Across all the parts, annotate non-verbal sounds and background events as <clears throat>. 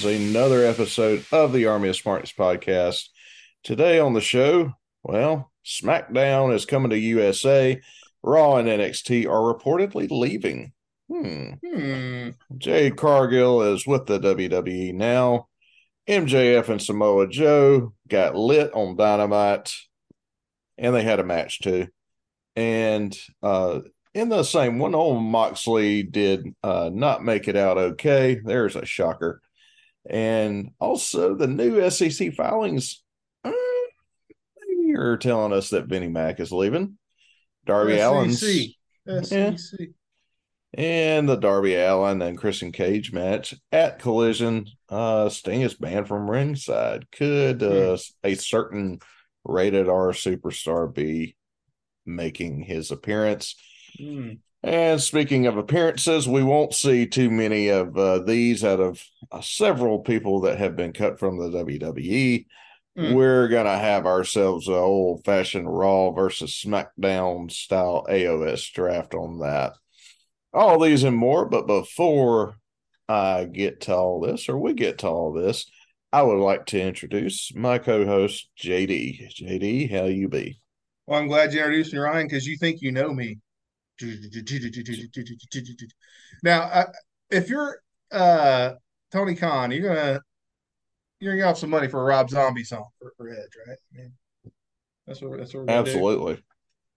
Is another episode of the Army of Smarkness podcast. Today on the show, well, SmackDown is coming to USA. Raw and NXT are reportedly leaving. Hmm. Hmm. Jade Cargill is with the WWE now. MJF and Samoa Joe got lit on Dynamite, and they had a match too. And uh, in the same one, old Moxley did uh, not make it out okay. There's a shocker. And also, the new SEC filings uh, are telling us that Vinny Mac is leaving. Darby SEC. Allen's SEC. and the Darby Allin and Christian Cage match at Collision. Uh, Sting is banned from ringside. Could uh, a certain rated R superstar be making his appearance? Hmm. And speaking of appearances, we won't see too many of uh, these out of uh, several people that have been cut from the WWE. Mm. We're going to have ourselves an old fashioned Raw versus SmackDown style AOS draft on that. All these and more. But before I get to all this, or we get to all this, I would like to introduce my co host, JD. JD, how you be? Well, I'm glad you introduced me, Ryan, because you think you know me. Now, I, if you're uh, Tony Khan, you're gonna you're gonna have some money for a Rob Zombie song for, for Edge, right? I mean, that's what that's what we're gonna do. Absolutely.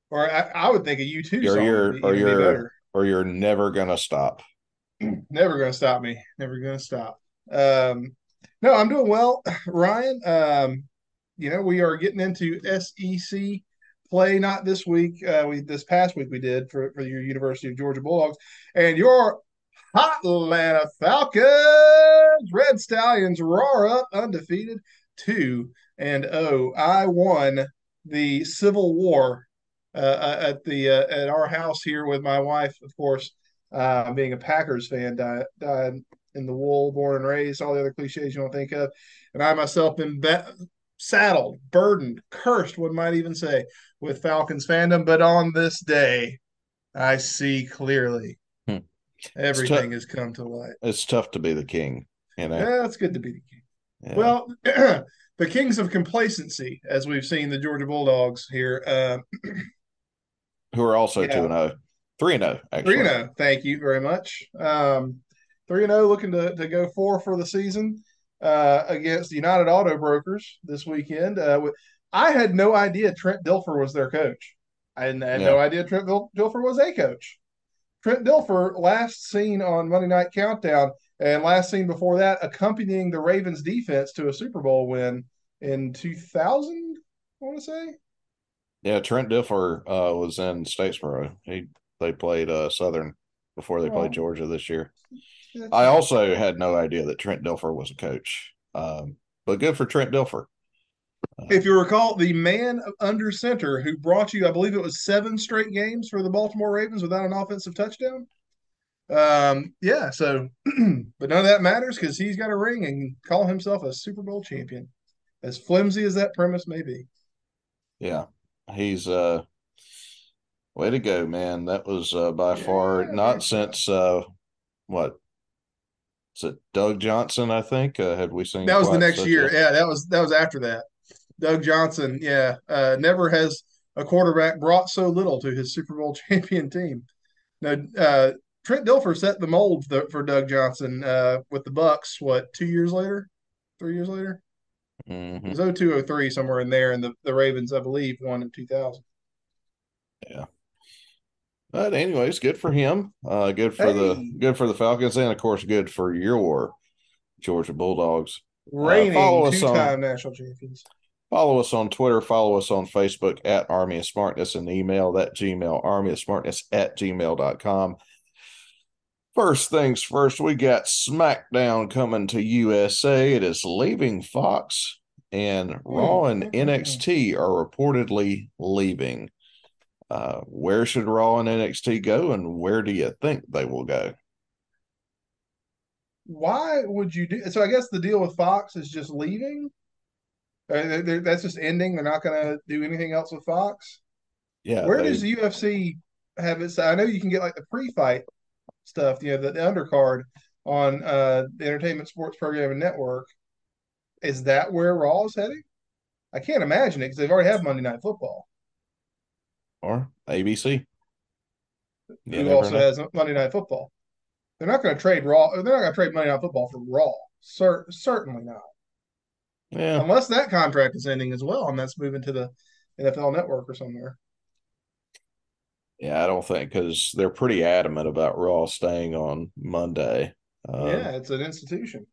Or I, I would think a U two Or song you're- or you're- Or you're never to stop. <clears throat> Never gonna stop me. Never gonna stop. Um, no, I'm doing well, <sighs> Ryan. Um, you know, we are getting into SEC play. Not this week. Uh, we this past week we did for for your University of Georgia Bulldogs and your hot Atlanta Falcons. Red Stallions roar up undefeated two and oh. I won the Civil War uh, at the uh, at our house here with my wife, of course uh, being a Packers fan, died, died in the wool, born and raised, all the other cliches you don't think of. And I myself been be- saddled, burdened, cursed, one might even say, with Falcons fandom. But on this day, I see clearly Hmm. everything has come to light. It's tough to be the king, you know? Yeah, it's good to be the king. Yeah. Well, <clears throat> the kings of complacency, as we've seen the Georgia Bulldogs here. Uh, <clears throat> who are also 2 and 0. 3 and 0, actually. 3 0. Thank you very much. Um, 3 0, looking to, to go four for the season uh, against the United Auto Brokers this weekend. Uh, I had no idea Trent Dilfer was their coach. I had, had no idea Trent Dilfer was a coach. Trent Dilfer, last seen on Monday Night Countdown, and last seen before that, accompanying the Ravens defense to a Super Bowl win in 2000, I want to say. Yeah, Trent Dilfer uh, was in Statesboro. He they played uh, Southern before they Oh. played Georgia this year. I also had no idea that Trent Dilfer was a coach. Um, but good for Trent Dilfer. If you recall, the man under center who brought you, I believe it was seven straight games for the Baltimore Ravens without an offensive touchdown. Um, yeah, so, <clears throat> but none of that matters because he's got a ring and call himself a Super Bowl champion, as flimsy as that premise may be. Yeah, he's uh, way to go, man. That was uh, by far not since uh, what is it? Doug Johnson, I think. Uh, had we seen That was the next year. a- Yeah, that was that was after that. Doug Johnson, yeah, uh, never has a quarterback brought so little to his Super Bowl <laughs> champion team. No, uh, Trent Dilfer set the mold for, for Doug Johnson uh, with the Bucs. What two years later, three years later? Mhm. It was 02, 03, somewhere in there, and the, the Ravens, I believe, won in two thousand. But anyways, good for him. Uh, good for the good for the Falcons, and of course, good for your Georgia Bulldogs. Reigning follow us on- two-time national champions. Follow us on Twitter. Follow us on Facebook at Army of Smarkness and email that Gmail, Army of Smarkness at gmail.com. First things first, we got SmackDown coming to USA. It is leaving Fox, and Raw and mm, mm, NXT are reportedly leaving. Uh, where should Raw and NXT go, and where do you think they will go? Why would you do? So I guess the deal with Fox is just leaving. Uh, they're- they're- that's just ending. They're not going to do anything else with Fox. Yeah, Where they- does the UFC have its? I know you can get like the pre-fight stuff, you know, the, the undercard. on uh, the Entertainment Sports Programming Network. Is that where Raw is heading? I can't imagine it because they've already have Monday Night Football. Or ABC. You who also know. has Monday Night Football. They're not going to trade Raw. They're not going to trade Monday Night Football for Raw. Cer- certainly not. Yeah. Unless that contract is ending as well, and that's moving to the NFL Network or somewhere. Yeah, I don't think because they're pretty adamant about Raw staying on Monday. Um, yeah, it's an institution.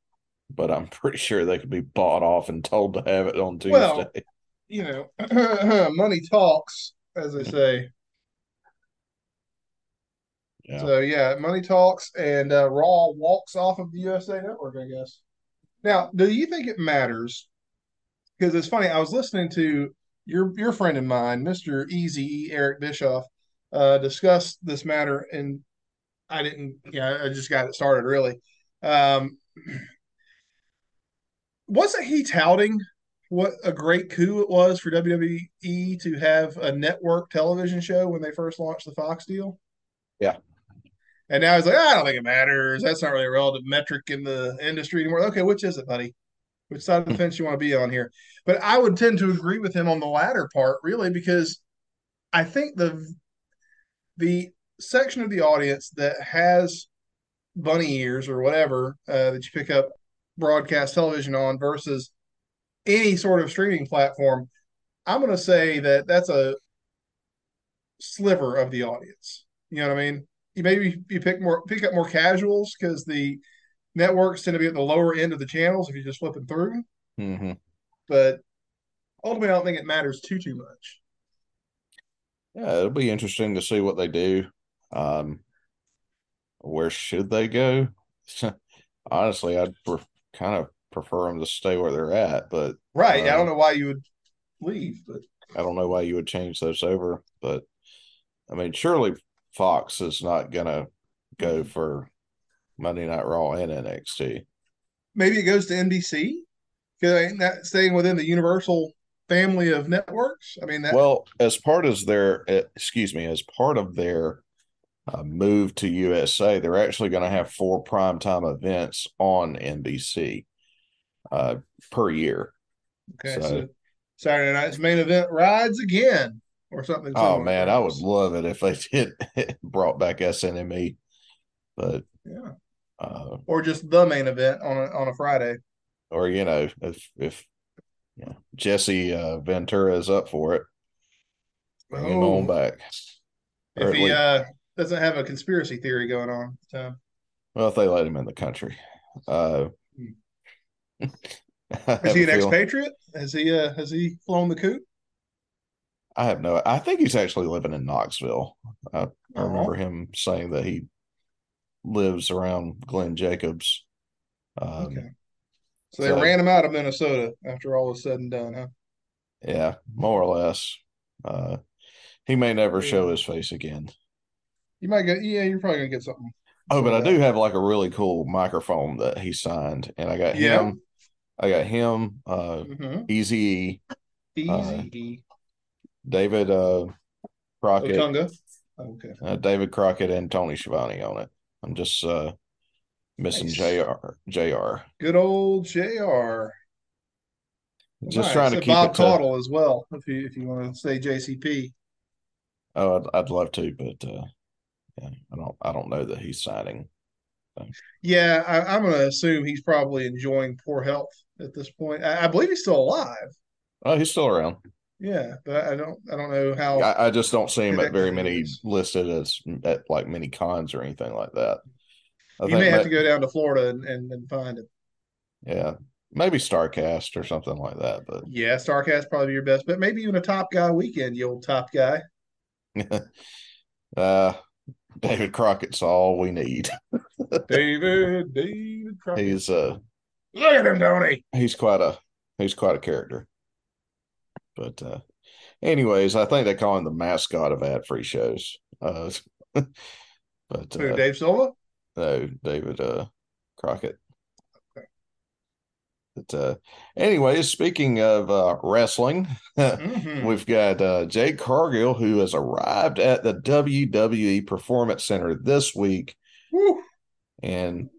But I'm pretty sure they could be bought off and told to have it on Tuesday. Well, you know, <clears throat> money talks, as they say. Yeah. So yeah, money talks, and uh, Raw walks off of the USA Network, I guess. Now, do you think it matters? Because it's funny. I was listening to your your friend of mine, Mister Easy Eric Bischoff, uh, discuss this matter, and I didn't. Yeah, I just got it started really. Um, <clears throat> wasn't he touting what a great coup it was for WWE to have a network television show when they first launched the Fox deal? Yeah. And now he's like, I don't think it matters. That's not really a relative metric in the industry anymore. Okay, which is it, buddy? Which side of the fence you want to be on here? But I would tend to agree with him on the latter part, really, because I think the the section of the audience that has bunny ears or whatever uh, that you pick up broadcast television on versus any sort of streaming platform, I'm going to say that that's a sliver of the audience. You know what I mean? You maybe you pick more pick up more casuals because the networks tend to be at the lower end of the channels if you're just flipping through. Mm-hmm. But ultimately, I don't think it matters too too much. Yeah, it'll be interesting to see what they do. Um, where should they go? <laughs> Honestly, I'd kind of prefer them to stay where they're at, but right. I don't um, know why you would leave, but I don't know why you would change those over. But I mean, surely Fox is not gonna go for Monday Night Raw and NXT. Maybe it goes to NBC because ain't that staying within the Universal family of networks. I mean, that well, as part of their eh, excuse me, as part of their uh, move to USA, they're actually going to have four primetime events on NBC uh, per year. Okay, so, so, Saturday night's main event rides again or something. Oh man, I would love it if they did <laughs> brought back SNME, but yeah, uh, or just the main event on a on a Friday, or you know if if you know, Jesse uh, Ventura is up for it, bring oh. him on back. If he uh, doesn't have a conspiracy theory going on. So. Well, if they let him in the country. Uh, <laughs> Is he an expatriate? Has he uh, has he flown the coop? I have no. I think he's actually living in Knoxville. I, I remember him saying that he lives around Glenn Jacobs. Um, okay. So they so, ran him out of Minnesota after all is said and done, huh? Yeah, more or less. Uh, he may never yeah. show his face again. You might get, yeah, you're probably gonna get something. Oh, but I do have like a really cool microphone that he signed, and I got yeah. him. I got him, uh, mm-hmm. Easy, Easy, uh, David uh, Crockett, Otunga. okay, uh, David Crockett, and Tony Schiavone on it. I'm just uh, missing nice. Jr. Jr. Good old Jr. Just trying to keep Bob Caudle as well, if you if you want to say JCP. Oh, I'd, I'd love to, but uh, yeah, I don't I don't know that he's signing. So. Yeah, I, am going to assume he's probably enjoying poor health at this point. I, I, believe he's still alive. Oh, he's still around. Yeah, but I don't I don't know how. I, I just don't see him at very many is. listed as at like many cons or anything like that. I you may have to go down to Florida and, and, and find him. Yeah, maybe Starcast or something like that. But yeah, Starcast probably your best, but maybe even a Top Guy weekend, you old Top Guy. <laughs> <laughs> uh, David Crockett's all we need. <laughs> David, David Crockett. He's uh look at him, don't he? He's quite a he's quite a character. But uh anyways, I think they call him the mascot of ad free shows. Uh <laughs> but Who, uh, Dave Silva? No, David uh Crockett. But uh, anyways, speaking of uh, wrestling, <laughs> mm-hmm. we've got uh, Jade Cargill who has arrived at the WWE Performance Center this week, Woo. and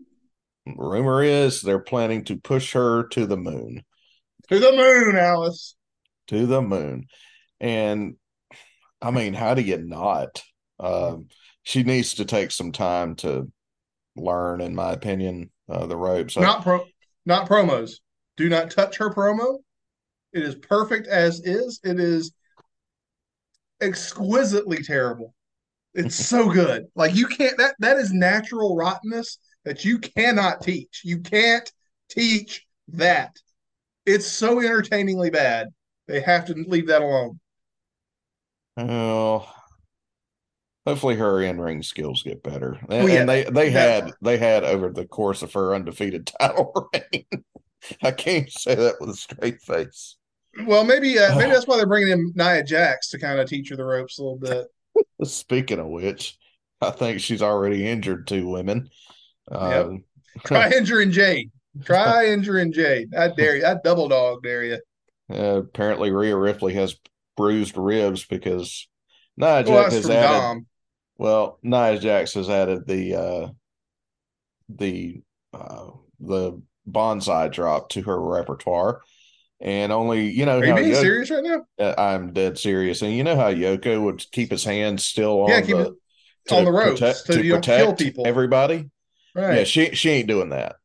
rumor is they're planning to push her to the moon. To the moon, Alice. To the moon. And I mean, how do you not? Um, she needs to take some time to learn, in my opinion, uh, the ropes. Not pro, not promos. Do not touch her promo. It is perfect as is. It is exquisitely terrible. It's <laughs> so good. Like you can't that that is natural rottenness that you cannot teach. You can't teach that. It's so entertainingly bad. They have to leave that alone. Well, hopefully her in-ring skills get better. And, well, yeah, and they they had they had over the course of her undefeated <laughs> title reign. I can't say that with a straight face. Well, maybe uh, maybe <sighs> that's why they're bringing in Nia Jax to kind of teach her the ropes a little bit. <laughs> Speaking of which, I think she's already injured two women. Yep. Um, <laughs> <laughs> Try injuring Jade. Try <laughs> injuring Jade. I dare you. I double dog dare you. Uh, apparently, Rhea Ripley has bruised ribs because Nia Jax well, has added. Dom. Well, Nia Jax has added the uh, the uh, the Banzai drop to her repertoire. And only you know. Are you being Yoko, serious right now? Uh, I'm dead serious. And you know how Yoko would keep his hands still on yeah, keep the it, on the ropes protect, so to protect people. everybody. Right. Yeah, she she ain't doing that.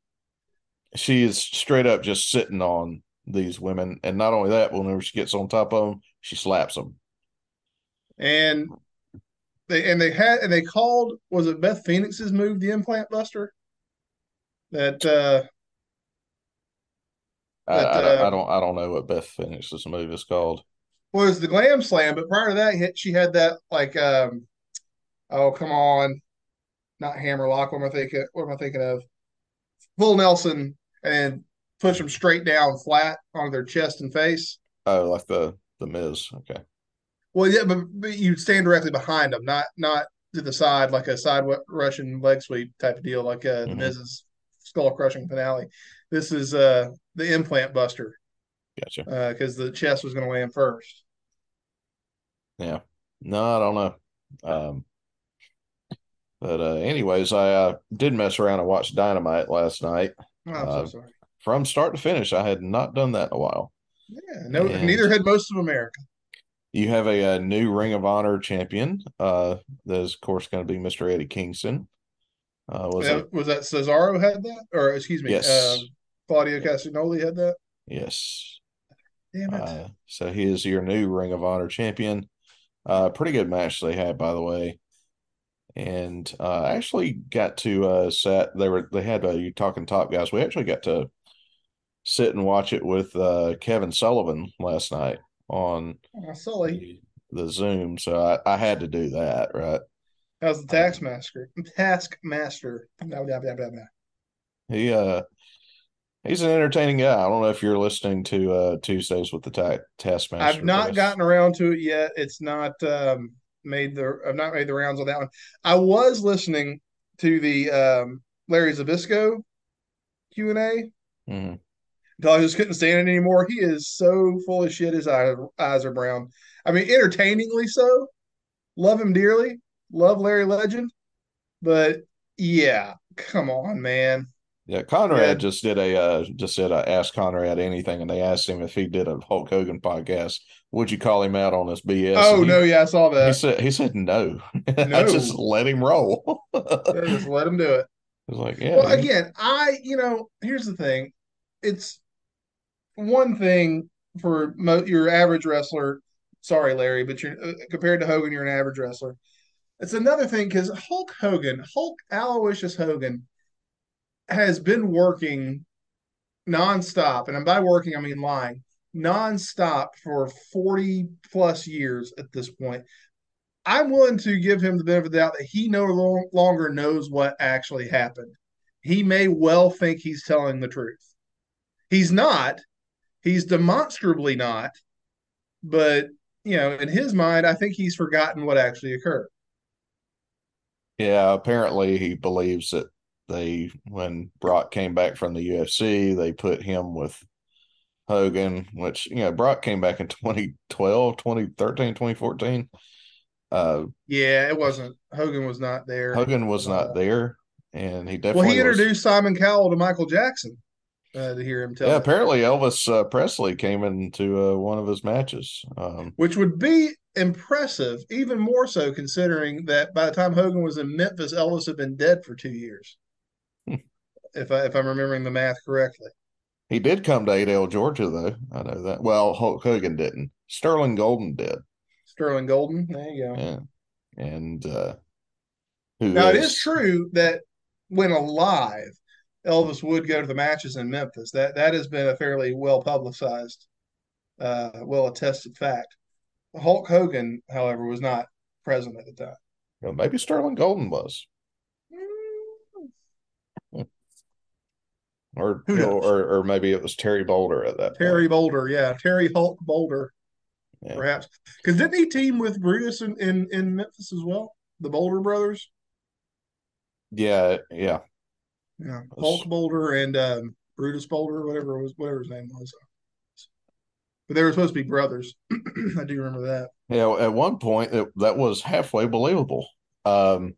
She is straight up just sitting on these women, and not only that, whenever she gets on top of them, she slaps them. And they and they had and they called was it Beth Phoenix's move the implant buster? That uh I, I, don't, uh, I, don't, I don't know what Beth Phoenix's move is called. Well, Was the glam slam, but prior to that, she had that like, um, oh come on, not hammerlock. What am I thinking? What am I thinking of? Full Nelson and push them straight down flat on their chest and face. Oh, like the the Miz. Okay. Well, yeah, but, but you'd stand directly behind them, not not to the side like a side Russian leg sweep type of deal, like uh, mm-hmm. the Miz's skull crushing finale. This is uh the implant buster. Gotcha. Because uh, the chest was going to land first. Yeah. No, I don't know. Um, but uh, anyways, I uh, did mess around and watch Dynamite last night. Oh, I'm uh, so sorry. From start to finish, I had not done that in a while. Yeah, no, and neither had most of America. You have a, a new Ring of Honor champion. Uh, that is, of course, going to be Mr. Eddie Kingston. Uh, was, yeah, it, was that Cesaro had that, or excuse me, yes. Um, Claudio Castagnoli had that. Yes. Damn it. Uh, so he is your new Ring of Honor champion. Uh, pretty good match they had, by the way. And uh, actually got to uh, set. They were they had uh, you talking top guys. We actually got to sit and watch it with uh, Kevin Sullivan last night on oh, Sully. The, the Zoom. So I, I had to do that, right? How's the taskmaster? Taskmaster. Blah, blah, blah, blah, blah. He uh he's an entertaining guy. I don't know if you're listening to uh Tuesdays with the ta- Taskmaster. I've not gotten around to it yet. It's not um made the I've not made the rounds on that one. I was listening to the um Larry Zbyszko Q and A. Mm-hmm. Until I just couldn't stand it anymore. He is so full of shit. His eyes, eyes are brown. I mean, entertainingly so. Love him dearly Love Larry Legend, but yeah, come on, man. Yeah, Conrad yeah. just did a uh, just did a ask Conrad anything, and they asked him if he did a Hulk Hogan podcast, would you call him out on this BS? Oh he, no, yeah, I saw that. He said he said no. no. <laughs> I just let him roll. just let him do it. <laughs> It's like yeah. Well, again, I you know here's the thing, it's one thing for mo- your average wrestler. Sorry, Larry, but you're uh, compared to Hogan, you're an average wrestler. It's another thing because Hulk Hogan, Hulk Aloysius Hogan, has been working nonstop, and by working I mean lying, nonstop for 40 plus years at this point. I'm willing to give him the benefit of the doubt that he no longer knows what actually happened. He may well think he's telling the truth. He's not. He's demonstrably not. But, you know, in his mind, I think he's forgotten what actually occurred. Yeah, apparently he believes that they when Brock came back from the UFC, they put him with Hogan, which you know, Brock came back in 2012, 2013, 2014. Uh yeah, it wasn't Hogan was not there. Hogan was not uh, there. and he definitely Well, he was- introduced Simon Cowell to Michael Jackson uh, to hear him tell. Yeah, it. apparently Elvis uh, Presley came into uh, one of his matches. Um, which would be impressive, even more so considering that by the time Hogan was in Memphis, Elvis had been dead for two years. If I if I'm remembering the math correctly. he did come to Adel, Georgia, though. I know that. Well, Hulk Hogan didn't. Sterling Golden did. Sterling Golden, there you go. Yeah, and uh, who Now it is true that when alive, Elvis would go to the matches in Memphis. That that has been a fairly well publicized, uh, well attested fact. Hulk Hogan, however, was not present at the time. Well, maybe Sterling Golden was, or Who knows? or or maybe it was Terry Boulder at that. Terry point. Boulder, yeah, Terry Hulk Boulder, Yeah. perhaps because didn't he team with Brutus in, in in Memphis as well? The Boulder brothers, Yeah, yeah. yeah, Hulk Boulder and um, Brutus Boulder, whatever was, whatever his name was. But they were supposed to be brothers. <clears throat> I do remember that. Yeah, at one point it, that was halfway believable. Um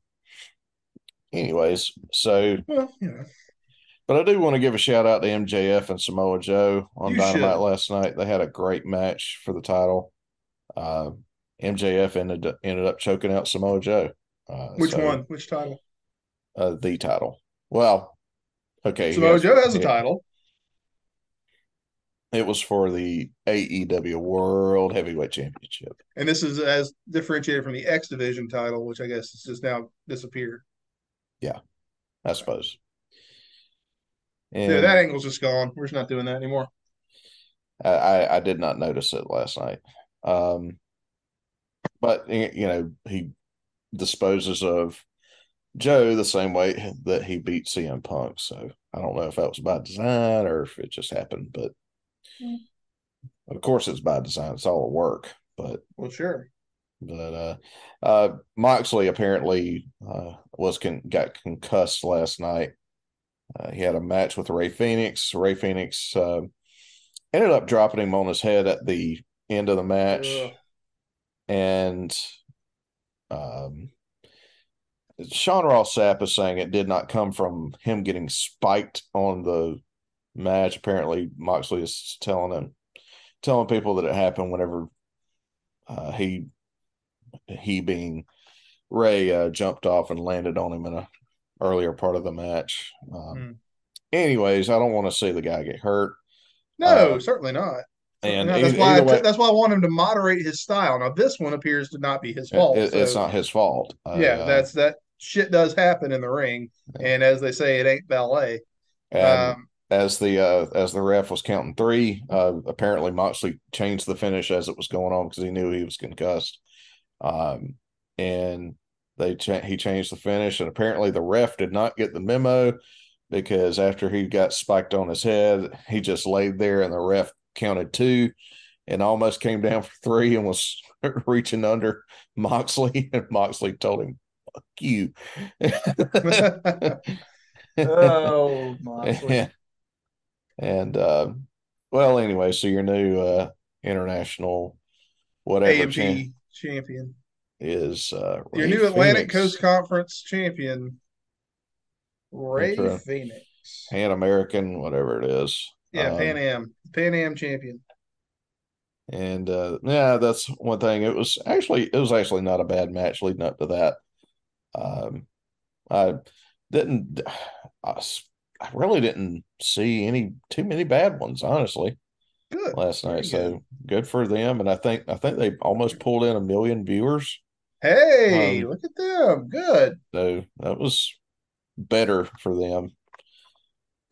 anyways, so Well, you know, but I do want to give a shout out to MJF and Samoa Joe on You Dynamite should. last night. They had a great match for the title. Uh, MJF ended ended up choking out Samoa Joe. Uh, which so, one? Which title? Uh, the title. Well, okay. Samoa yes, Joe has a title. It was for the AEW World Heavyweight Championship. And this is as differentiated from the X Division title, which I guess has just now disappeared. Yeah, I suppose. And yeah, that angle's just gone. We're just not doing that anymore. I, I, I did not notice it last night. Um, but you know, he disposes of Joe the same way that he beat CM Punk. So I don't know if that was by design or if it just happened, but Mm. of course it's by design. It's all a work. But Well, sure. but uh, uh, Moxley apparently uh, was con- got concussed last night. Uh, he had a match with Rey Fenix. Rey Fenix uh, ended up dropping him on his head at the end of the match, Ugh. and um, Sean Ross Sapp is saying it did not come from him getting spiked on the match. Apparently, Moxley is telling him, telling people that it happened whenever uh, he he being Rey uh, jumped off and landed on him in a earlier part of the match. Um, Hmm. Anyways, I don't want to see the guy get hurt. No, Uh, certainly not. And No, that's e- why I either t- way, that's why I want him to moderate his style. Now this one appears to not be his fault. it- it's so- not his fault. yeah, Uh, that's that shit does happen in the ring, and as they say, it ain't ballet. Um, as the uh, as the ref was counting three, uh, apparently Moxley changed the finish as it was going on because he knew he was concussed. Um, and they cha- he changed the finish, and apparently the ref did not get the memo because after he got spiked on his head, he just laid there, and the ref counted two, and almost came down for three, and was <laughs> reaching under Moxley, <laughs> and Moxley told him, "Fuck you." oh, Moxley. <laughs> and uh, well, anyway, so your new uh, international whatever AMP champ champion. Is uh, Your Rey new Atlantic Coast Conference champion, Rey right. Fenix. Pan American, whatever it is. Yeah, Um, Pan Am, Pan Am champion. And uh, yeah, that's one thing. It was actually it was actually not a bad match leading up to that. Um, I didn't. I really didn't see any too many bad ones, honestly. Good. last night. Very So good for them. And I think I think they almost pulled in a million viewers. Hey, Um, look at them. Good. So that was better for them.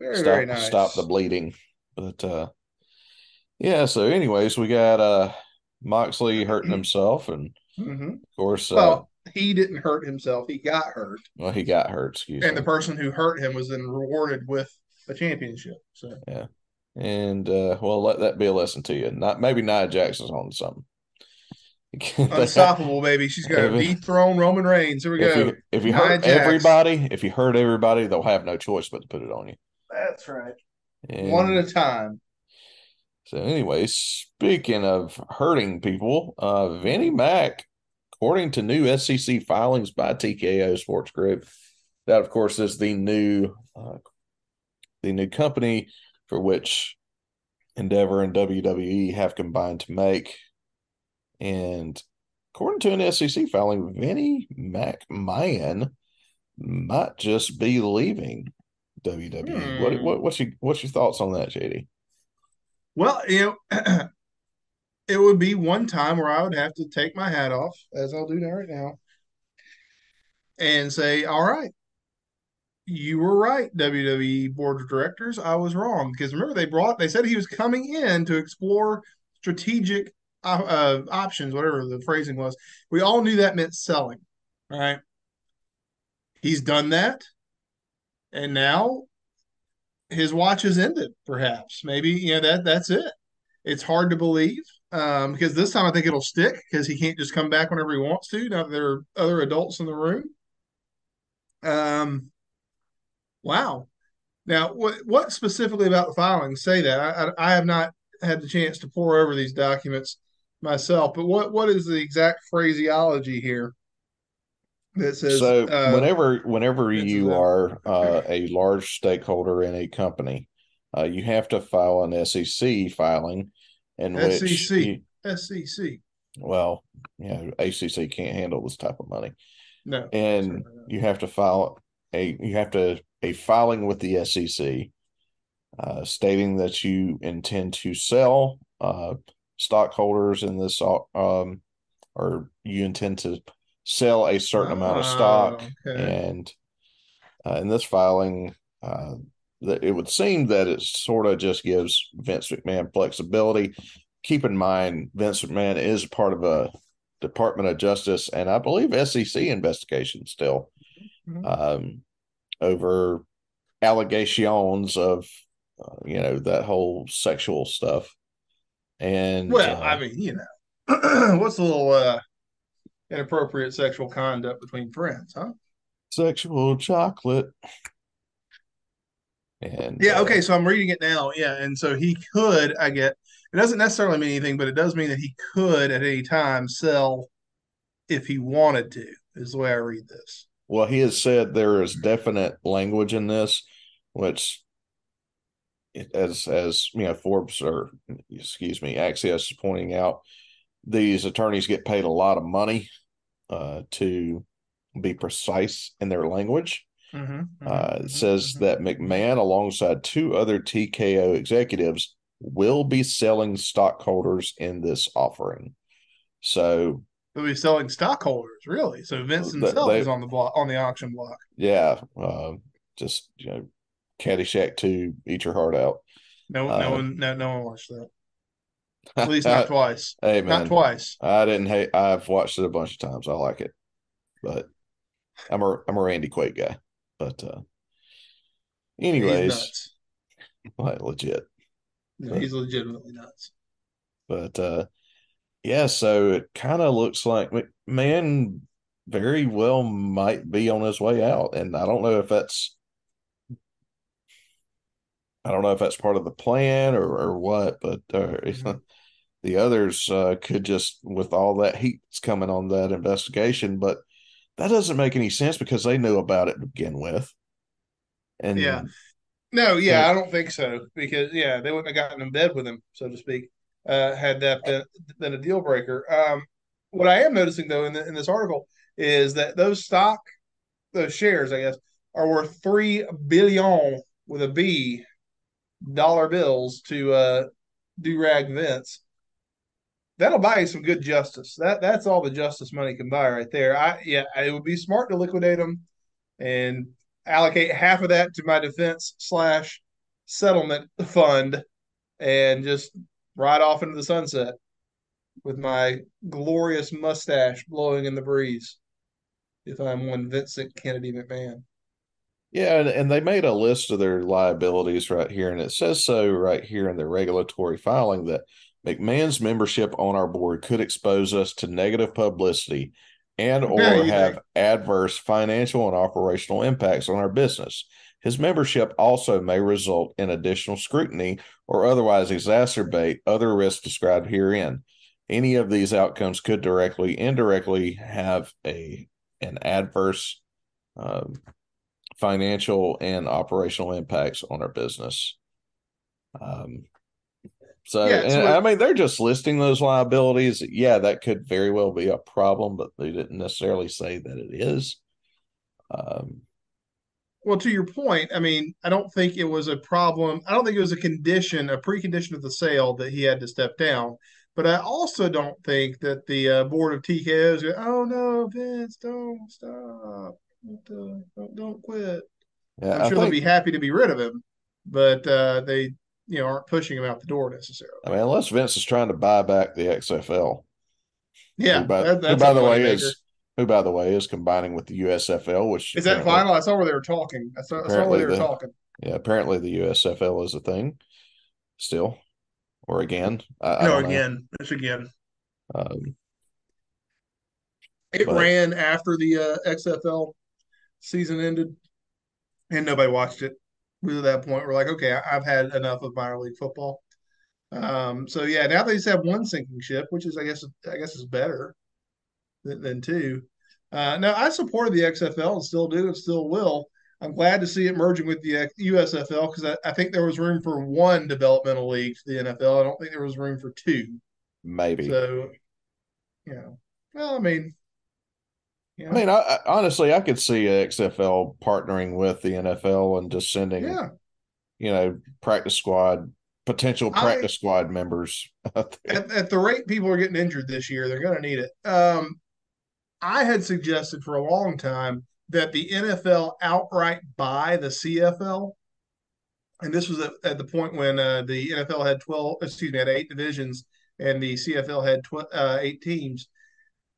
Very, stop very nice. stop the bleeding. But uh yeah, so anyways, we got uh Moxley hurting <clears throat> himself and Mhm. of course uh Well, he didn't hurt himself. He got hurt. well he got hurt, excuse me. And the person who hurt him was then rewarded with a championship. So yeah. And uh well let that be a lesson to you. Not maybe Nia Jackson's on something. <laughs> unstoppable, baby. She's going to dethrone Roman Reigns. Here we If go. you, if you Nia hurt Jax. everybody, if you hurt everybody, they'll have no choice but to put it on you. That's right. And- One at a time. So, anyway, speaking of hurting people, uh, Vinny Mac, according to new SEC filings by TKO Sports Group, that, of course, is the new uh, the new company for which Endeavor and WWE have combined to make. And according to an SEC filing, Vinny McMahon might just be leaving WWE. Hmm. What, what what's your what's your thoughts on that, JD? Well, you know, <clears throat> it would be one time where I would have to take my hat off, as I'll do now right now, and say, "All right, you were right, WWE board of directors. I was wrong because remember they brought they said he was coming in to explore strategic uh, options, whatever the phrasing was. We all knew that meant selling, right? He's done that, and now his watch has ended. Perhaps, maybe you know that that's it. It's hard to believe um, because this time I think it'll stick because he can't just come back whenever he wants to. Now there are other adults in the room. Um, wow. Now, what what specifically about the filings say that? I, I, I have not had the chance to pore over these documents myself, but what what is the exact phraseology here? that says so uh, whenever whenever you are uh, a large stakeholder in a company uh, you have to file an sec filing in SEC. you, sec well you know acc can't handle this type of money no and you have to file a you have to a filing with the sec uh, stating that you intend to sell uh, stockholders in this um, or you intend to sell a certain amount of stock, oh, okay. and uh, in this filing, uh, that it would seem that it sort of just gives Vince McMahon flexibility. Keep in mind, Vince McMahon is part of a Department of Justice, and I believe SEC investigation still mm-hmm. um, over allegations of uh, you know that whole sexual stuff. And well, I uh, mean, you know, <clears throat> what's a little uh, inappropriate sexual conduct between friends, huh? Sexual chocolate. And yeah, uh, okay, so I'm reading it now. Yeah, and so he could, I get it doesn't necessarily mean anything, but it does mean that he could at any time sell if he wanted to, is the way I read this. Well, he has said there is definite language in this, which as as you know, Forbes or excuse me, Axios is pointing out, these attorneys get paid a lot of money uh, to be precise in their language. Mm-hmm, mm-hmm, uh, it mm-hmm, says mm-hmm. that McMahon, alongside two other TKO executives, will be selling stockholders in this offering. So they'll be selling stockholders, really. So Vince himself they, is on the block on the auction block. Yeah, uh, just you know, Caddyshack to eat your heart out. No, no uh, one, no, no one watched that. At least not <laughs> twice. Hey man, not twice. I didn't hate. I've watched it a bunch of times. I like it, but I'm a I'm a Randy Quaid guy. But uh anyways, like legit. No, but, he's legitimately nuts. But uh yeah, so it kind of looks like man very well might be on his way out, and I don't know if that's I don't know if that's part of the plan or, or what, but uh, mm-hmm. <laughs> the others uh, could just with all that heat that's coming on that investigation but that doesn't make any sense because they knew about it to begin with. And yeah. No yeah i don't think so because yeah they wouldn't have gotten in bed with him so to speak uh, had that been, been a deal breaker. Um, what i am noticing though in, the, in this article is that those stock those shares i guess are worth three billion with a b dollar bills to uh do rag Vince that'll buy you some good justice. That that's all the justice money can buy right there. I yeah, it would be smart to liquidate them and allocate half of that to my defense slash settlement fund and just ride off into the sunset with my glorious mustache blowing in the breeze if I'm one Vincent Kennedy McMahon. Yeah, and, and they made a list of their liabilities right here, and it says so right here in the regulatory filing that McMahon's membership on our board could expose us to negative publicity and or yeah, have think. adverse financial and operational impacts on our business. His membership also may result in additional scrutiny or otherwise exacerbate other risks described herein. Any of these outcomes could directly, indirectly have a an adverse um, financial and operational impacts on our business. Um, so, Yeah, and, I mean, they're just listing those liabilities. Yeah, that could very well be a problem, but they didn't necessarily say that it is. Um, Well, to your point, I mean, I don't think it was a problem. I don't think it was a condition, a precondition of the sale that he had to step down. But I also don't think that the uh, board of TKOs go, oh no, Vince, don't stop. Don't, uh, don't, don't quit. yeah, I'm I sure they'll be happy to be rid of him, but uh, they, you know, aren't pushing him out the door necessarily. I mean, unless Vince is trying to buy back the XFL, Yeah, who by, that, who by the way moneymaker. is who by the way is combining with the USFL, which Is that final? I saw where they were talking. I saw, I saw where they were the- talking. Yeah, apparently the USFL is a thing still, or again. I, I no, know. again, it's again. Um, It But- ran after the uh, XFL season ended, and nobody watched it. We were at that point. We're like, okay, I've had enough of minor league football. Um, so yeah, now they just have one sinking ship, which is, I guess, I guess is better than, than two. Uh, now I supported the XFL and still do and still will. I'm glad to see it merging with the USFL because I, I think there was room for one developmental league for the NFL. I don't think there was room for two. maybe. So, you know, well, I mean, I mean, I, I, honestly, I could see XFL partnering with the NFL and just sending, yeah. you know, practice squad potential I- practice squad members. <laughs> at, at the rate people are getting injured this year, they're going to need it. Um, I had suggested for a long time that the NFL outright buy the CFL, and this was at, at the point when uh, the NFL had twelve, excuse me, had eight divisions, and the CFL had tw- uh, eight teams,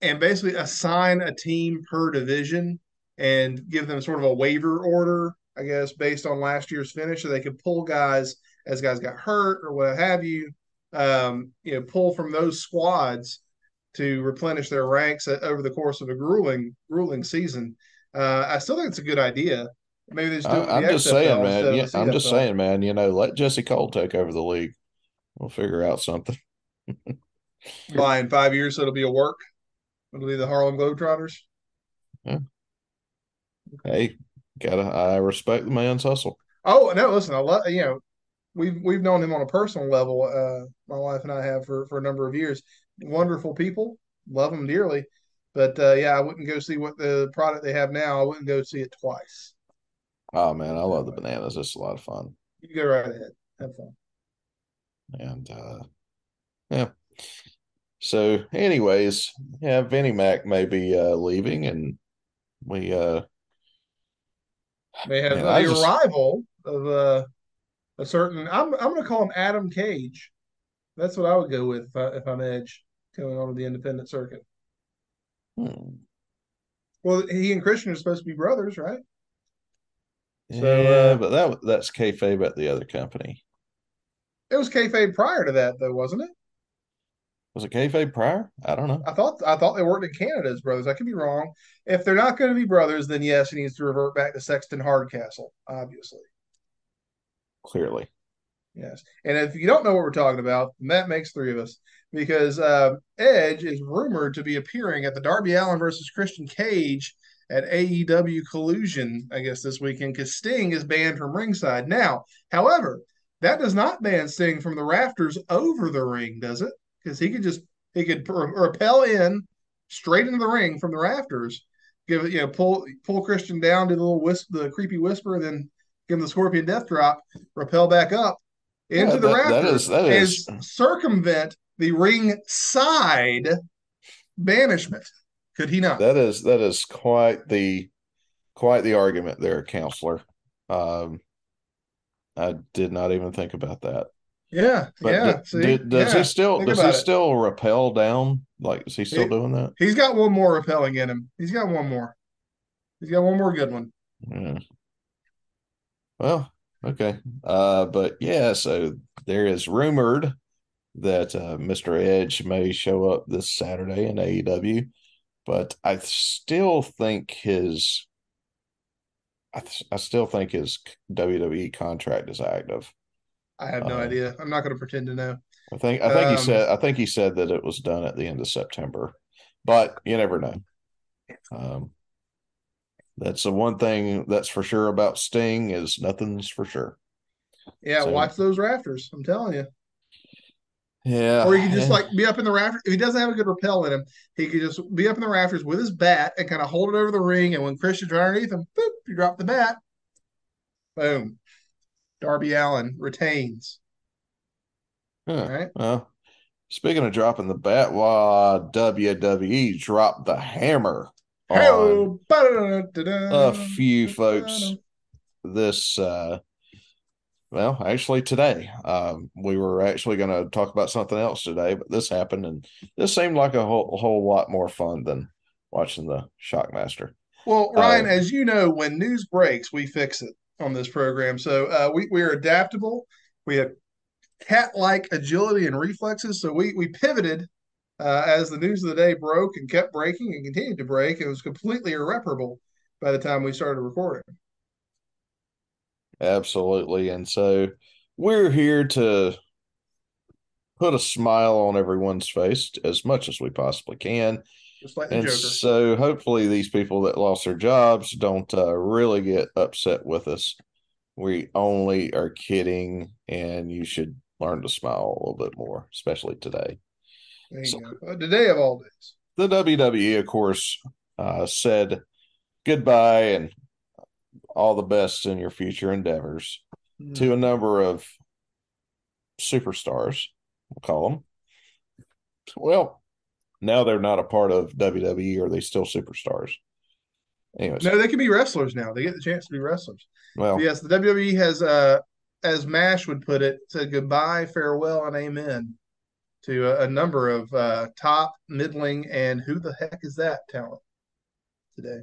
and basically assign a team per division and give them sort of a waiver order, I guess, based on last year's finish, so they could pull guys as guys got hurt or what have you um, you know, pull from those squads to replenish their ranks over the course of a grueling, grueling season. Uh, I still think it's a good idea. Maybe they just do it I, am the just saying, man. Yeah, I'm just saying, man. You know, let Jesse Cole take over the league. We'll figure out something. <laughs> Why in five years it'll be a work? It'll be the Harlem Globetrotters. Yeah. Hey, gotta. I respect the man's hustle. Oh no, listen, I love you know, we've we've known him on a personal level. Uh, my wife and I have for for a number of years. Wonderful people, love them dearly. But uh, yeah, I wouldn't go see what the product they have now. I wouldn't go see it twice. Oh man, I love the bananas. It's a lot of fun. You go right ahead, have fun. And uh yeah. So anyways, yeah, Vinny Mac may be uh leaving and we uh They have Man, the just- arrival of uh, a certain. I'm I'm going to call him Adam Cage. That's what I would go with if, I, if I'm Edge going on the independent circuit. hmm, Well, he and Christian are supposed to be brothers, right? yeah, So, uh, but that that's kayfabe at the other company. It was kayfabe prior to that, though, wasn't it? Was it kayfabe prior? I don't know. I thought I thought they worked in Canada as brothers. I could be wrong. If they're not going to be brothers, then yes, he needs to revert back to Sexton Hardcastle, obviously. Clearly. Yes. And if you don't know what we're talking about, then that makes three of us because uh, Edge is rumored to be appearing at the Darby Allin versus Christian Cage at AEW Collusion, I guess, this weekend because Sting is banned from ringside. Now, however, that does not ban Sting from the rafters over the ring, does it? Because he could just he could rappel in straight into the ring from the rafters, give it, you know, pull pull Christian down, do the little wisp, the creepy whisper, and then give him the scorpion death drop, rappel back up into Yeah, the that- that rafters, is- that and is- circumvent the ring side banishment. Could he not? That is that is quite the quite the argument there, counselor. Um I did not even think about that. Yeah, But yeah. d- see? d- does Yeah. he still does he it. still rappel down? Like is he still He- doing that? He's got one more repelling in him. He's got one more. He's got one more good one. Yeah. Well, okay. Uh, but yeah, so there is rumored that uh, Mr. Edge may show up this Saturday in AEW, but I still think his I, th- I still think his WWE contract is active. I have no Uh, idea. I'm not going to pretend to know. I think I think Um, he said I think he said that it was done at the end of September, but you never know. Um, That's the one thing that's for sure about Sting is nothing's for sure. Yeah, So- watch those rafters. I'm telling you. Yeah. Or he could just like be up in the rafters. If he doesn't have a good rappel in him, he could just be up in the rafters with his bat and kind of hold it over the ring. And when Christian's right underneath him, boop, you drop the bat. Boom. Darby Allin retains. Huh. All right. Well, speaking of dropping the bat, while WWE dropped the hammer on a few folks this uh well actually today um we were actually going to talk about something else today but this happened and this seemed like a whole, a whole lot more fun than watching the shockmaster Well, Ryan, Uh, as you know, when news breaks, we fix it on this program. So uh, we we are adaptable. We have cat-like agility and reflexes. So we we pivoted uh, as the news of the day broke and kept breaking and continued to break. It was completely irreparable by the time we started recording. absolutely and so we're here to put a smile on everyone's face as much as we possibly can Just like and so hopefully these people that lost their jobs don't uh, really get upset with us. We only are kidding and you should learn to smile a little bit more especially today. There you so- go. Today of all days. the wwe of course uh, said goodbye and all the best in your future endeavors to a number of superstars we'll call them. Well now they're not a part of wwe are they still superstars anyways No, they can be wrestlers now. They get the chance to be wrestlers. well Yes, the WWE has, uh, as Mash would put it, said goodbye, farewell, and amen to a, a number of uh, top, middling, and who the heck is that talent today?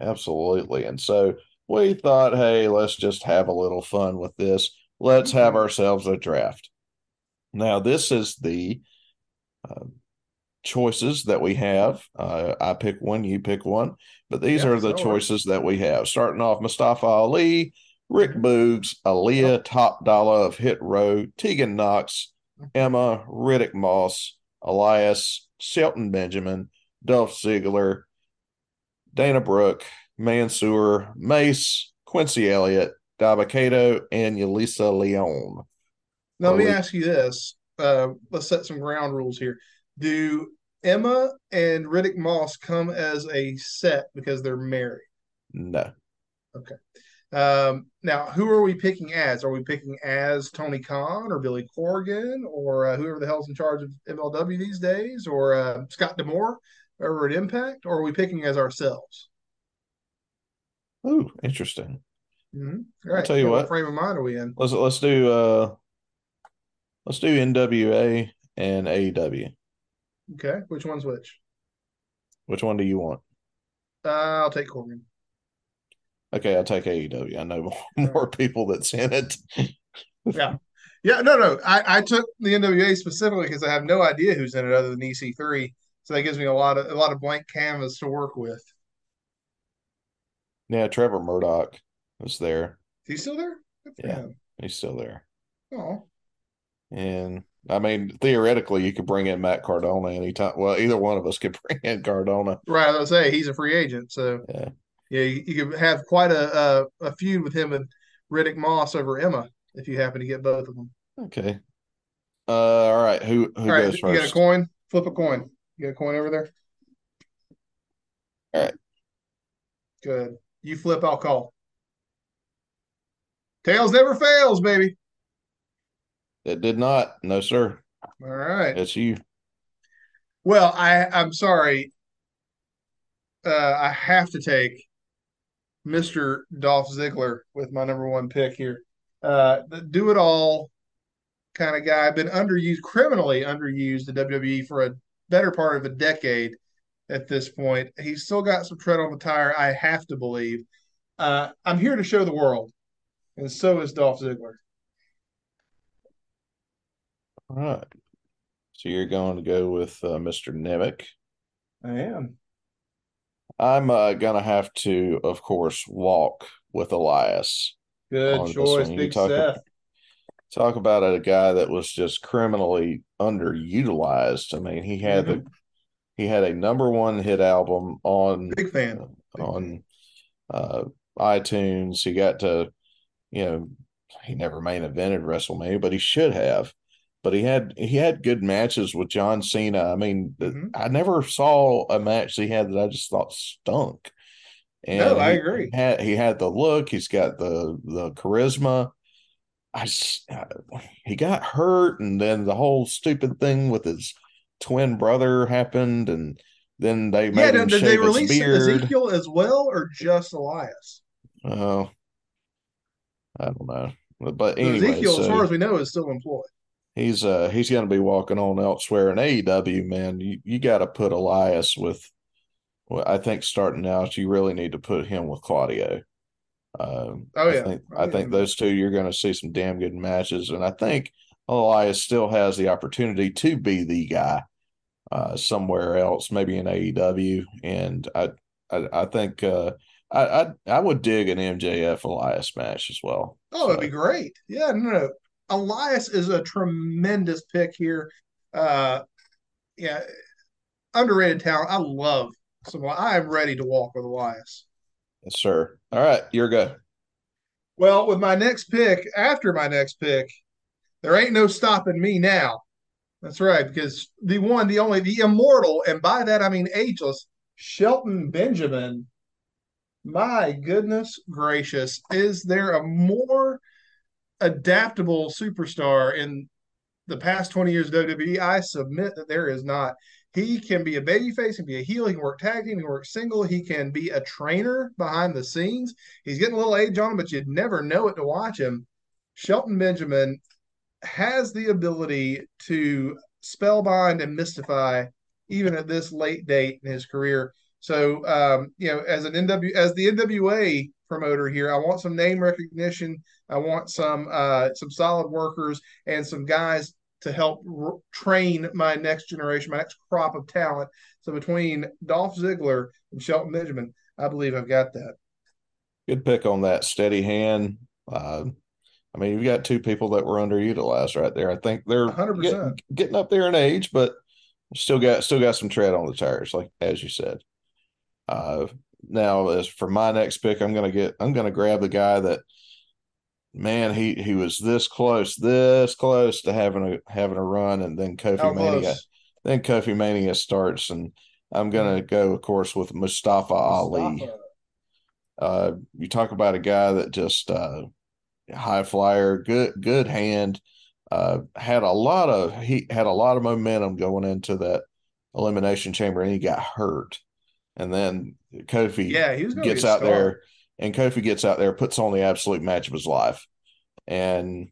Absolutely. And so we thought, hey, let's just have a little fun with this. Let's have Mhm. ourselves a draft. Now, this is the uh, choices that we have. Uh, I pick one, you pick one, but these Yeah, are the so choices that we have. Starting off Mustafa Ali, Rick Boogs, Aaliyah, Top Dollar of Hit Row, Tegan Knox, Emma, Riddick Moss, Elias, Shelton Benjamin, Dolph Ziggler, Dana Brooke, Mansoor, Mace, Quincy Elliott, Dabba-Kato, and Yulisa Leon. Now, let me ask you this. Uh, let's set some ground rules here. Do Emma and Riddick Moss come as a set because they're married? No. Okay. Um, now, who are we picking as? Are we picking as Tony Khan or Billy Corgan or uh, whoever the hell's in charge of MLW these days or uh, Scott D'Amore over at Impact? Or are we picking as ourselves? Ooh, interesting. Mhm. All right. tell you Yeah, what. frame of mind are we in? Let's let's do uh let's do NWA and AEW. Okay. Which one's which? Which one do you want? Uh, I'll take Corgan. Okay, I'll take AEW. I know <laughs> more, more people that's in it. <laughs> Yeah. Yeah, no, no. I, I took the NWA specifically because I have no idea who's in it other than EC3. So that gives me a lot of a lot of blank canvas to work with. Yeah, Trevor Murdoch is there. Is he still there? Yeah. him. He's still there. Oh, And I mean, theoretically, you could bring in Matt Cardona anytime. Well, either one of us could <laughs> bring in Cardona. right. I was say he's a free agent, so Yeah. yeah, you, you could have quite a, a a feud with him and Riddick Moss over Emma if you happen to get both of them. Okay. Uh, all right. Who who All right, goes you got a coin? Flip a coin. You got a coin over there? All right. Good. You flip, I'll call. Tails never fails, baby. It did not. No, sir. All right. That's you. Well, I I'm sorry. Uh, I have to take Mr. Dolph Ziggler with my number one pick here. Uh, the do it all kind of guy, been underused, criminally underused the WWE for a better part of a decade at this point. He's still got some tread on the tire, I have to believe. Uh, I'm here to show the world, and so is Dolph Ziggler. All right. So you're going to go with uh, Mr. Nemeth. I am. I'm uh, going to have to, of course, walk with Elias. Good choice, Big talk Seth. Talk about a guy that was just criminally underutilized. I mean, he had the Mhm. he had a number one hit album on Big fan. on uh, iTunes. He got to, you know, he never main evented WrestleMania, but he should have. But he had he had good matches with John Cena. I mean, mm-hmm. I never saw a match he had that I just thought stunk. And no, I agree. He had, he had the look. He's got the the charisma. I he got hurt, and then the whole stupid thing with his twin brother happened, and then they made yeah, him did they release Ezekiel as well, or just Elias? Oh, I don't know, but anyway, Ezekiel, so as far as we know, is still employed. He's uh he's going to be walking on elsewhere in AEW. Man, you you got to put Elias with. Well, I think starting out, you really need to put him with Claudio. Um, oh yeah, I think, I think those two you're going to see some damn good matches, and I think Elias still has the opportunity to be the guy uh, somewhere else, maybe in AEW. And I, I, I think uh, I, I, I would dig an MJF Elias match as well. Oh, so. it'd be great. Yeah, no, no, Elias is a tremendous pick here. Uh, yeah, underrated talent. I love. So I am ready to walk with Elias. Yes, sir. All right, you're good. Well, with my next pick, after my next pick, there ain't no stopping me now. That's right, because the one, the only, the immortal, and by that I mean ageless, Shelton Benjamin. My goodness gracious, is there a more adaptable superstar in the past 20 years of WWE? I submit that there is not. He can be a babyface, he can be a heel, he can work tag team, he can work single, he can be a trainer behind the scenes. He's getting a little age on him, but you'd never know it to watch him. Shelton Benjamin has the ability to spellbind and mystify even at this late date in his career. So, um, you know, as an NW as the NWA promoter here, I want some name recognition. I want some uh, some solid workers and some guys to help r- train my next generation, my next crop of talent. So between Dolph Ziggler and Shelton Benjamin, I believe I've got that. Good pick on that steady hand. Uh, I mean, you've got two people that were underutilized right there. I think they're 100%. Getting, getting up there in age, but still got still got some tread on the tires, like as you said. Uh, now, as for my next pick, I'm gonna get I'm gonna grab the guy that man he he was this close, this close to having a having a run, and then Kofi How Mania, close? then Kofi Mania starts, and I'm gonna go, of course, with Mustafa, Mustafa. Ali. Uh, you talk about a guy that just uh, high flyer, good good hand. Uh, had a lot of he had a lot of momentum going into that elimination chamber, and he got hurt. And then Kofi yeah, he gets out there, and Kofi gets out there, puts on the absolute match of his life, and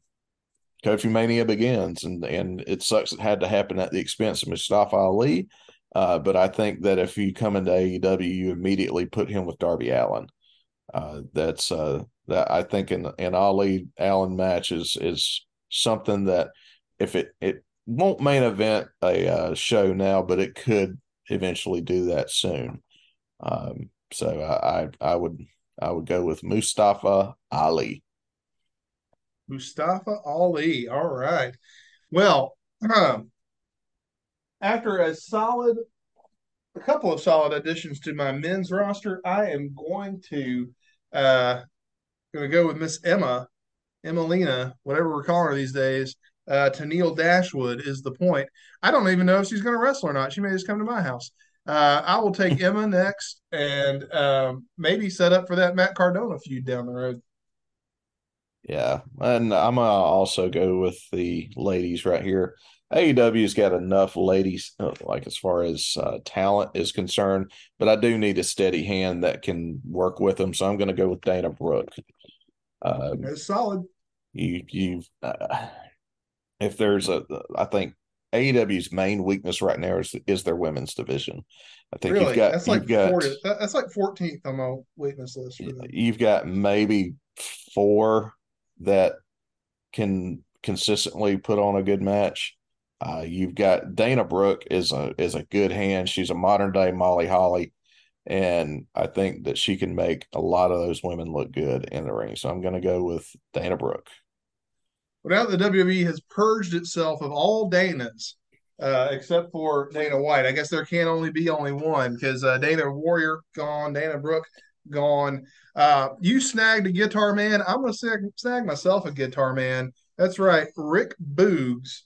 Kofi Mania begins. And and it sucks it had to happen at the expense of Mustafa Ali. Uh, but I think that if you come into AEW, you immediately put him with Darby Allin. Uh, that's uh, that I think an, an Ali Allin match is is something that if it it won't main event a uh, show now, but it could eventually do that soon. Um, so I, I I would I would go with Mustafa Ali. Mustafa Ali. All right. Well, um, after a solid, a couple of solid additions to my men's roster, I am going to uh, going to go with Miss Emma, Emmalina, whatever we're calling her these days. Uh, Tenille Dashwood is the point. I don't even know if she's going to wrestle or not. She may just come to my house. Uh, I will take Emma next and um, maybe set up for that Matt Cardona feud down the road. Yeah, and I'm gonna also go with the ladies right here. AEW's got enough ladies, uh, like as far as uh, talent is concerned, but I do need a steady hand that can work with them. So I'm going to go with Dana Brooke. Uh, That's solid. You, you, uh, if there's a, I think AEW's main weakness right now is is their women's division. I think really? you've got that's like got, 40, that's like 14th on my weakness list. You've got maybe four that can consistently put on a good match uh, you've got Dana Brooke is a is a good hand. She's a modern day Molly Holly, and I think that she can make a lot of those women look good in the ring. So I'm going to go with Dana Brooke. Well, now the WWE has purged itself of all Danas, uh, except for Dana White. I guess there can only be only one because uh, Dana Warrior gone, Dana Brooke gone. Uh, you snagged a guitar man. I'm going to snag, snag myself a guitar man. That's right, Rick Boogs.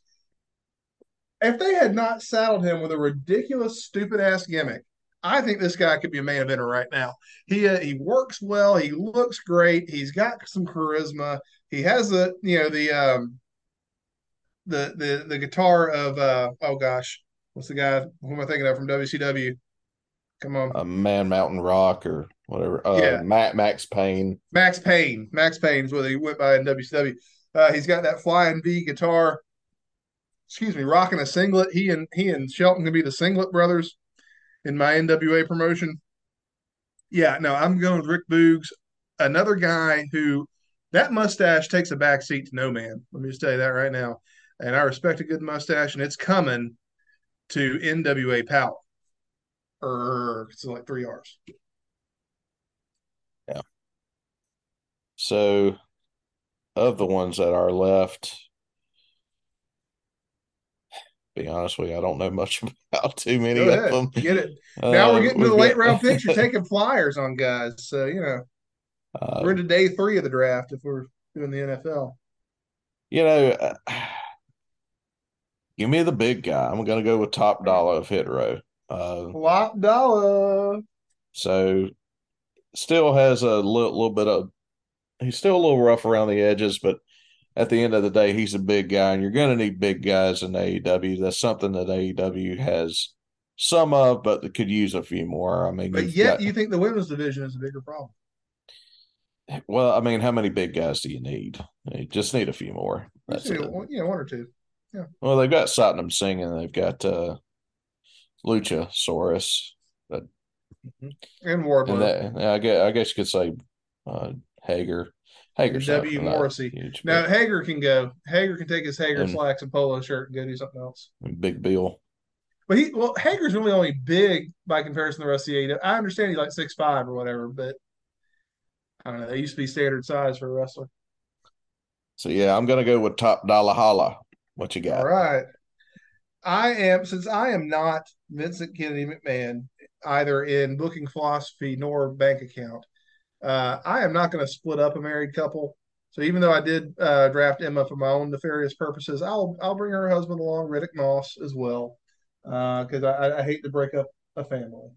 If they had not saddled him with a ridiculous, stupid ass gimmick, I think this guy could be a main eventer right now. He uh, he works well. He looks great. He's got some charisma. He has the you know the um the the the guitar of uh oh gosh what's the guy who am I thinking of from WCW? Come on, uh, Man Mountain Rock or whatever. Uh, Yeah. Matt Max Payne. Max Payne. Max Payne is what he went by in WCW. Uh, he's got that flying V guitar. Excuse me, rocking a singlet. He and he and Shelton can be the Singlet brothers in my NWA promotion. Yeah, no, I'm going with Rick Boogs, another guy who that mustache takes a back seat to no man. Let me just tell you that right now. And I respect a good mustache, and it's coming to NWA Power. Or it's like three R's. Yeah. So, of the ones that are left, be honest with you, I don't know much <laughs> about too many of them. get it. Now Uh, we're getting to the late got- round picks. You're <laughs> taking flyers on guys, so you know Uh, we're into day three of the draft if we're doing the NFL. you know, uh, give me the big guy. I'm going to go with top dollar of hit row. Uh, Flop dollar. so still has a little, little bit of, he's still a little rough around the edges, but at the end of the day, he's a big guy, and you're going to need big guys in AEW. That's something that AEW has some of, but could use a few more. I mean, But yet got- you think the women's division is a bigger problem. Well, I mean, how many big guys do you need? You just need a few more. That's it. one- you know, one or two. Yeah. Well, they've got Satnam Singh and they've got uh, Luchasaurus. And And Wardlow. that, I guess, I guess you could say uh, Hager. Hager's W. Morrissey. Now but- Hager can go. Hager can take his Hager And- slacks and polo shirt and go do something else. Big Bill. But he well, Hager's really only big by comparison to the rest of the AEW. I understand he's like six five or whatever, but I don't know. They used to be standard size for a wrestler. So yeah, I'm gonna go with Top Dollar Holla. What you got? All right. I am since I am not Vincent Kennedy McMahon either in booking philosophy nor bank account. Uh, I am not going to split up a married couple. So even though I did uh, draft Emma for my own nefarious purposes, I'll I'll bring her husband along, Riddick Moss, as well, because I, I hate to break up a family.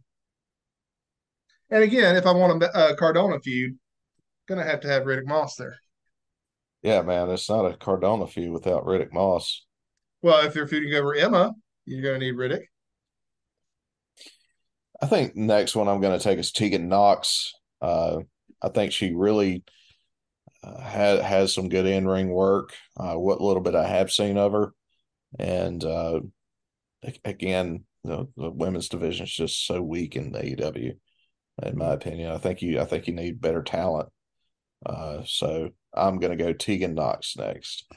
And again, if I want a, a Cardona feud, gonna have to have Riddick Moss there. Yeah, man, it's not a Cardona feud without Riddick Moss. Well, if you're feuding over Emma, you're gonna need Riddick. I think next one I'm going to take is Tegan Knox. Uh, I think she really uh, has has some good in ring work. Uh, what little bit I have seen of her, and uh, again, the, the women's division is just so weak in the AEW, in my opinion. I think you I think you need better talent. Uh, so I'm going to go Tegan Knox next.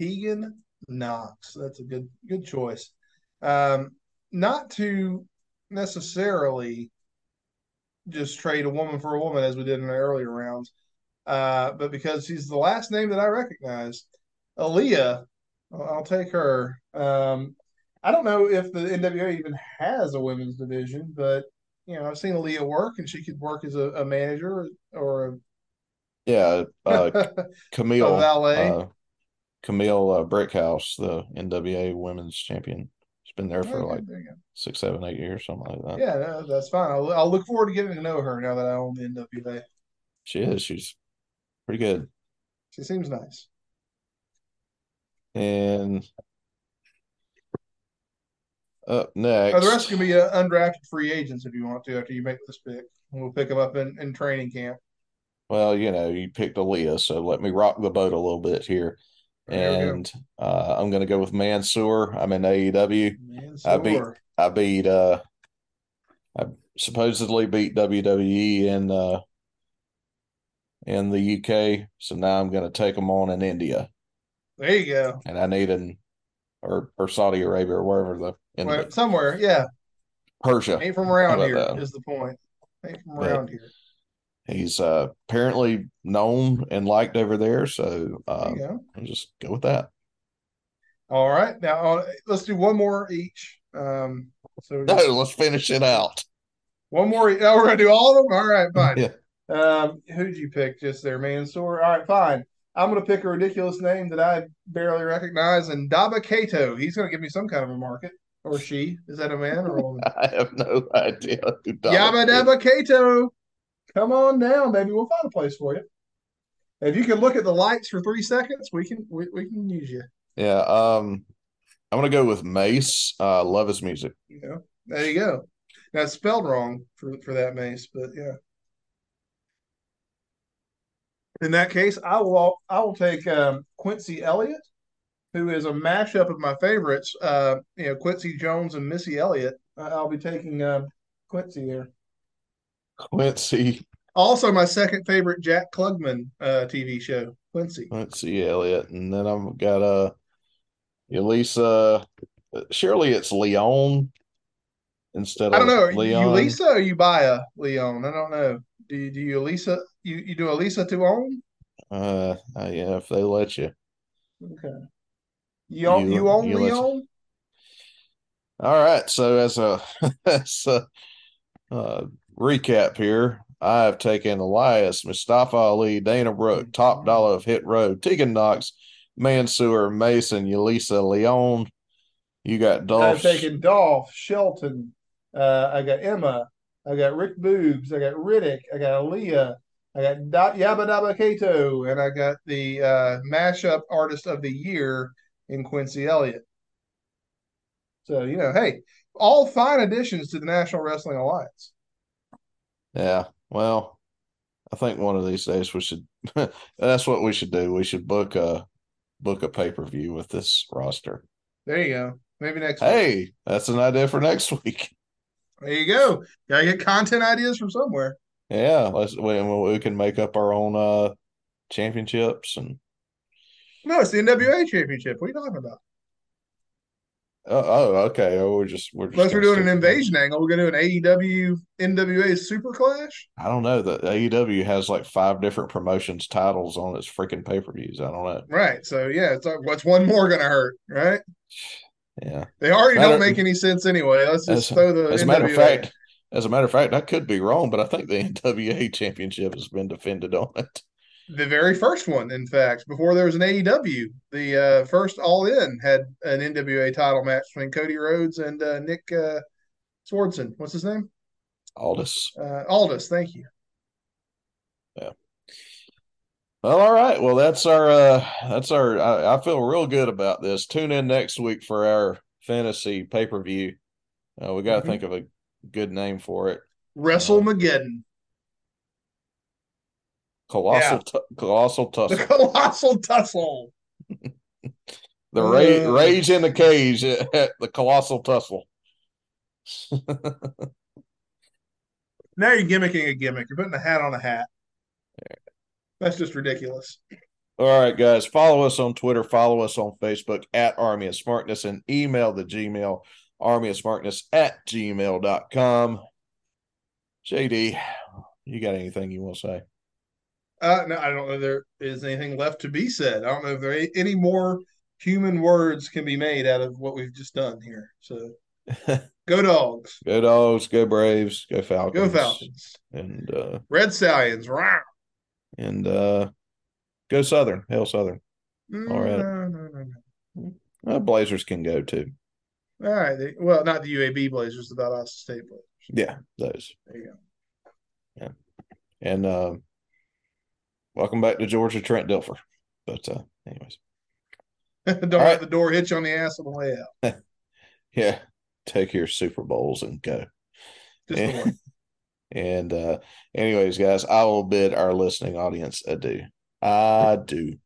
Tegan Knox. That's a good good choice. Um, not to necessarily just trade a woman for a woman as we did in the earlier rounds, uh, but because she's the last name that I recognize, Aaliyah. I'll, I'll take her. Um, I don't know if the NWA even has a women's division, but you know I've seen Aaliyah work, and she could work as a, a manager or Yeah, uh, <laughs> Kamille uh, Kamille uh, Brickhouse, the NWA Women's Champion. She's been there for Okay, like there six, seven, eight years, something like that. Yeah, no, that's fine. I'll, I'll look forward to getting to know her now that I own the NWA. She is. She's pretty good. She seems nice. And up next, Uh, the rest can be uh, undrafted free agents if you want to after you make this pick. We'll pick them up in, in training camp. Well, you know, you picked Aaliyah, so let me rock the boat a little bit here. There. And uh, I'm going to go with Mansoor. I'm in AEW. Man, I beat- I beat, uh, I supposedly beat WWE in, uh, in the UK. So now I'm going to take them on in India. There you go. and I need an or or Saudi Arabia or wherever the in Well, somewhere, yeah. Persia. Ain't from around here about is that? the point. Ain't from Yeah. around here. He's uh, apparently known and liked over there, so There uh, go. I'll just go with that. All right, now uh, let's do one more each. Um, so no, let's finish it out. One more. Oh, we're gonna do all of them. All right, fine. Yeah. Um, who'd you pick just there, Mansoor? All right, fine. I'm gonna pick a ridiculous name that I barely recognize, and Dabba-Kato. He's gonna give me some kind of a market, or she. Is that a man or a woman? <laughs> I have no idea who Daba Yabba Dabba Kato. Come on down, baby. We'll find a place for you. If you can look at the lights for three seconds, we can we, we can use you. Yeah. Um, I'm gonna go with Mace. Uh, love his music. Know, there you go. Now it's spelled wrong for for that Mace, but yeah. In that case, I will I will take um, Quincy Elliott, who is a mashup of my favorites. Uh, you know, Quincy Jones and Missy Elliott. I'll be taking uh, Quincy there. Quincy. Also, my second favorite Jack Klugman uh, TV show, Quincy. Quincy Elliott, and then I've got uh, Elisa. Surely it's Leon instead of I don't know. Leon. You Lisa or you buy a Leon? I don't know. Do you, do you Lisa? You you do Elisa to own? Uh, uh, yeah, if they let you. Okay. You own You- you, own you Leon? All right. So as a <laughs> as a uh, recap here, I have taken Elias, Mustafa Ali, Dana Brooke, Top Dollar of Hit Row, Tegan Knox, Mansoor, Mason, Yulisa, Leon. You got Dolph. I've taken Dolph, Shelton. Uh, I got Emma. I got Rick Boogs. I got Riddick. I got Aaliyah. I got da- Yabba Dabba Kato. And I got the uh, mashup artist of the year in Quincy Elliott. So, you know, hey, all fine additions to the National Wrestling Alliance. Yeah. Well, I think one of these days we should. <laughs> that's what we should do. We should book a book a pay per view with this roster. There you go. Maybe next week. Hey, that's an idea for next week. There you go. Gotta get content ideas from somewhere. Yeah, let's we, we can make up our own uh championships and No, it's the NWA Championship. What are you talking about? Oh, oh okay. Oh, we're just we're just Unless we're doing an invasion angle, we're gonna do an AEW NWA Super Clash. I don't know that AEW has like five different promotions titles on its freaking pay per views. I don't know. Right. So yeah, it's like what's one more gonna hurt, right? Yeah. They already Matter- don't make any sense anyway. Let's just As, throw the as a matter of fact, as a matter of fact, I could be wrong, but I think the <laughs> NWA championship has been defended on it. The very first one, in fact, before there was an AEW, the uh, first All In had an NWA title match between Cody Rhodes and uh, Nick uh, Swardson. What's his name? Aldis. Uh, Aldis. Thank you. Yeah. Well, all right. Well, that's our uh that's our I, I feel real good about this. Tune in next week for our fantasy pay-per-view. Uh, we got to Mhm. think of a good name for it. WrestleMageddon. Colossal tu- colossal The tussle. colossal tussle. <laughs> The rage, Uh. rage in the cage at <laughs> the colossal tussle. <laughs> Now you're gimmicking a gimmick. You're putting a hat on a hat. That's just ridiculous. All right, guys. Follow us on Twitter. Follow us on Facebook at Army of Smarkness and email the Gmail Army of Smarkness at gmail.com. JD, you got anything you want to say? Uh, no, I don't know if there is anything left to be said. I don't know if there are any more human words can be made out of what we've just done here. So <laughs> go dogs. Go dogs, go Braves, go Falcons. Go Falcons. And uh Red Stallions. Rah. and uh go Southern. Hell Southern. Mm, All right. No, no, no, no. Uh, Blazers can go too. All right. They, well, not the UAB Blazers, the Valdosta State Blazers. Yeah, those. There you go. Yeah. And uh, welcome back to Georgia Trent Dilfer. But uh anyways. <laughs> don't All let right. the door hit you on the ass on the way out. <laughs> Yeah. Take your Super Bowls and go. One. <laughs> And uh anyways, guys, I will bid our listening audience adieu. I do.